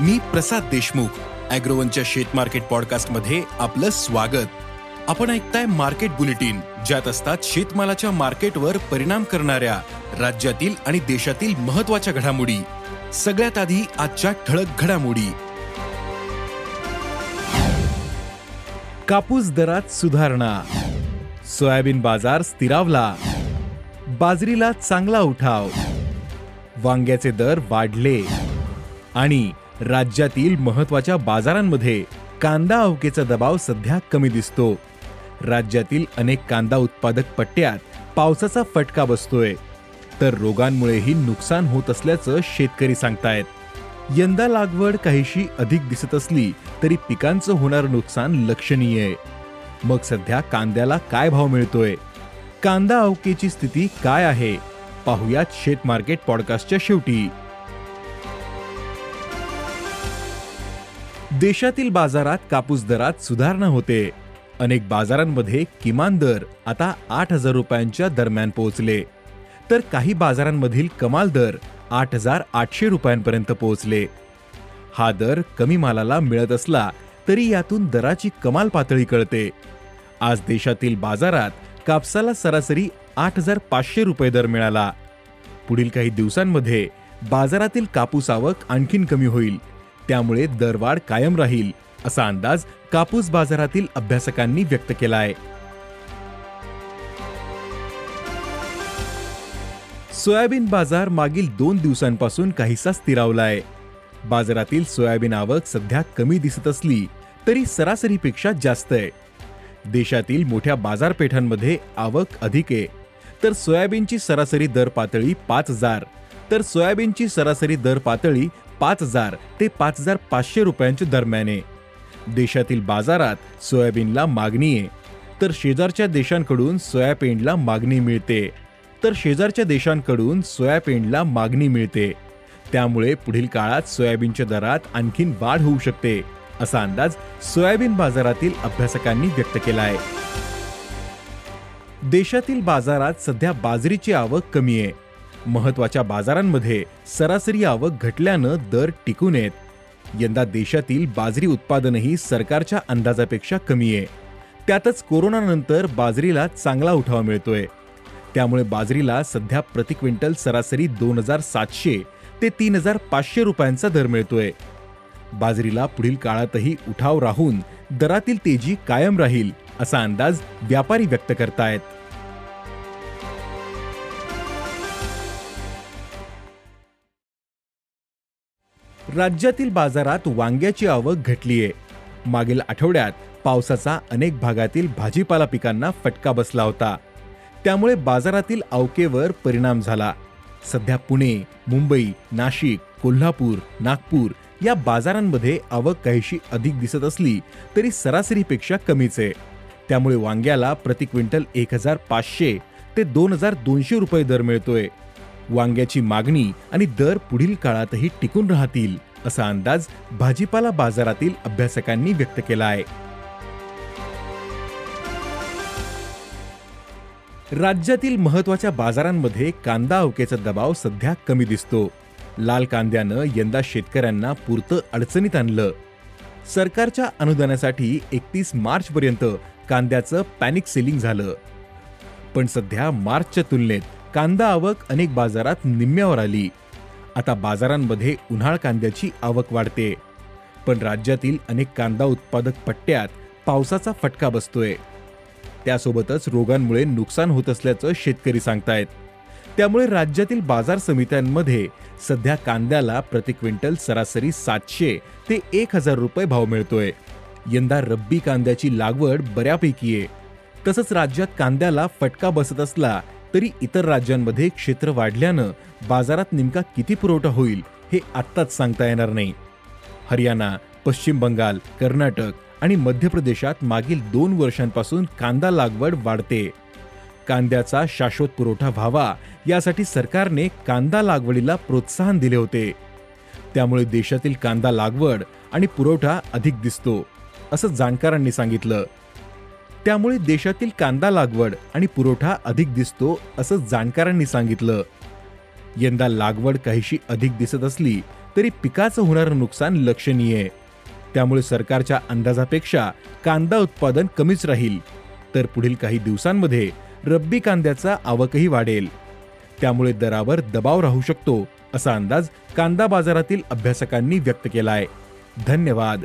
मी प्रसाद देशमुख अॅग्रोवनच्या शेत मार्केट पॉडकास्टमध्ये आपलं स्वागत. आपण ऐकताय मार्केट बुलेटिन ज्यात असतात शेतमालाच्या मार्केटवर परिणाम करणाऱ्या राज्यातील आणि देशातील महत्त्वाच्या घडामोडी. सगळ्यात आधी आजच्या ठळक घडामोडी. कापूस दरात सुधारणा. सोयाबीन बाजार स्थिरावला. बाजरीला चांगला उठाव. वांग्याचे दर वाढले. आणि राज्यातील महत्त्वाच्या बाजारांमध्ये कांदा अवकेचा दबाव सध्या कमी दिसतो. राज्यातील अनेक कांदा उत्पादक पट्ट्यात पावसाचा फटका बसतोय. तर रोगांमुळेही नुकसान होत असल्याचं शेतकरी सांगतायत. यंदा लागवड काहीशी अधिक दिसत असली तरी पिकांचं होणारं नुकसान लक्षणीय आहे. मग सध्या कांद्याला काय भाव मिळतोय? कांदा अवकेची स्थिती काय आहे? पाहुयात शेत मार्केट पॉडकास्टच्या शेवटी. देशातील बाजारात कापूस दरात सुधारणा होते. अनेक बाजारांमध्ये किमान दर आता आठ हजार रुपयांच्या दरम्यान पोहोचले. तर काही बाजारांमधील कमाल दर आठ हजार आठशे रुपयांपर्यंत पोहोचले. हा दर कमी मालाला मिळत असला तरी यातून दराची कमाल पातळी कळते. आज देशातील बाजारात कापसाला सरासरी आठ हजार पाचशे रुपये दर मिळाला. पुढील काही दिवसांमध्ये बाजारातील कापूस आवक आणखीन कमी होईल. त्यामुळे दरवाढ कायम राहील असा अंदाज कापूस बाजारातील अभ्यासकांनी व्यक्त केला आहे सोयाबीन बाजार मागील दोन दिवसांपासून काहीसा स्थिरावला आहे बाजारातील सोयाबीन आवक सध्या कमी दिसत असली तरी सरासरीपेक्षा जास्त आहे. देशातील मोठ्या बाजारपेठांमध्ये आवक अधिक आहे. तर सोयाबीनची सरासरी दर पातळी पाच हजार तर सोयाबीनची सरासरी दर पातळी पाच हजार ते पाच हजार पाचशे रुपयांच्या दरम्यान. आहे देशातील बाजारात सोयाबीनला मागणी आहे. तर शेजारच्या देशांकडून सोयाबीनला मागणी मिळते. तर शेजारच्या देशांकडून सोयाबीनला मागणी मिळते. त्यामुळे पुढील काळात सोयाबीनच्या दरात आणखीन वाढ होऊ शकते असा अंदाज सोयाबीन बाजारातील अभ्यासकांनी व्यक्त केला आहे देशातील बाजारात सध्या बाजरीची आवक कमी आहे. महत्त्वाच्या बाजारांमध्ये सरासरी आवक घटल्यानं दर टिकून येत. यंदा देशातील बाजरी उत्पादनही सरकारच्या अंदाजापेक्षा कमी आहे. त्यातच कोरोनानंतर बाजरीला चांगला उठाव मिळतोय. त्यामुळे बाजरीला सध्या प्रति क्विंटल सरासरी दोन हजार सातशे ते तीन हजार पाचशे रुपयांचा दर मिळतोय. बाजरीला पुढील काळातही उठाव राहून दरातील तेजी कायम राहील असा अंदाज व्यापारी व्यक्त करतायत. राज्यातील बाजारात वांग्याची आवक घटली आहे मागील आठवड्यात पावसाचा अनेक भागातील भाजीपाला पिकांना फटका बसला होता. त्यामुळे बाजारातील अवकेवर परिणाम झाला. सध्या पुणे मुंबई नाशिक कोल्हापूर नागपूर या बाजारांमध्ये आवक काहीशी अधिक दिसत असली तरी सरासरीपेक्षा कमीच आहे. त्यामुळे वांग्याला प्रति क्विंटल एक हजार पाचशे ते दोन हजार दोनशे रुपये दर मिळतोय. वांग्याची मागणी आणि दर पुढील काळातही टिकून राहतील असा अंदाज भाजीपाला बाजारातील अभ्यासकांनी व्यक्त केला आहे. राज्यातील महत्त्वाच्या बाजारांमध्ये कांदा अवकेचा दबाव सध्या कमी दिसतो. लाल कांद्यानं यंदा शेतकऱ्यांना पुरतं अडचणीत आणलं. सरकारच्या अनुदानासाठी एकतीस मार्चपर्यंत कांद्याचं पॅनिक सेलिंग झालं. पण सध्या मार्चच्या तुलनेत कांदा आवक अनेक बाजारात निम्म्यावर आली. आता बाजारांमध्ये उन्हाळ कांद्याची आवक वाढते. पण राज्यातील अनेक कांदा उत्पादक पट्ट्यात पावसाचा फटका बसतोय. त्यासोबतच रोगांमुळे नुकसान होत असल्याचं शेतकरी सांगतायत. त्यामुळे राज्यातील बाजार समित्यांमध्ये सध्या कांद्याला प्रति क्विंटल सरासरी सातशे ते एक हजार रुपये भाव मिळतोय. यंदा रब्बी कांद्याची लागवड बऱ्यापैकी आहे. तसंच राज्यात कांद्याला फटका बसत असला तरी इतर राज्यांमध्ये क्षेत्र वाढल्यानं बाजारात नेमका किती पुरवठा होईल हे आत्ताच सांगता येणार नाही. हरियाणा पश्चिम बंगाल कर्नाटक आणि मध्य प्रदेशात मागील दोन वर्षांपासून कांदा लागवड वाढते. कांद्याचा शाश्वत पुरवठा व्हावा यासाठी सरकारने कांदा लागवडीला प्रोत्साहन दिले होते. त्यामुळे देशातील कांदा लागवड आणि पुरवठा अधिक दिसतो असं जाणकारांनी सांगितलं. त्यामुळे देशातील कांदा लागवड आणि पुरवठा अधिक दिसतो असं जाणकारांनी सांगितलं. यंदा लागवड काहीशी अधिक दिसत असली तरी पिकाचं होणारं नुकसान लक्षणीय. आहे त्यामुळे सरकारच्या अंदाजापेक्षा कांदा उत्पादन कमीच राहील. तर पुढील काही दिवसांमध्ये रब्बी कांद्याचा आवकही वाढेल. त्यामुळे दरावर दबाव राहू शकतो असा अंदाज कांदा बाजारातील अभ्यासकांनी व्यक्त केलाय. धन्यवाद.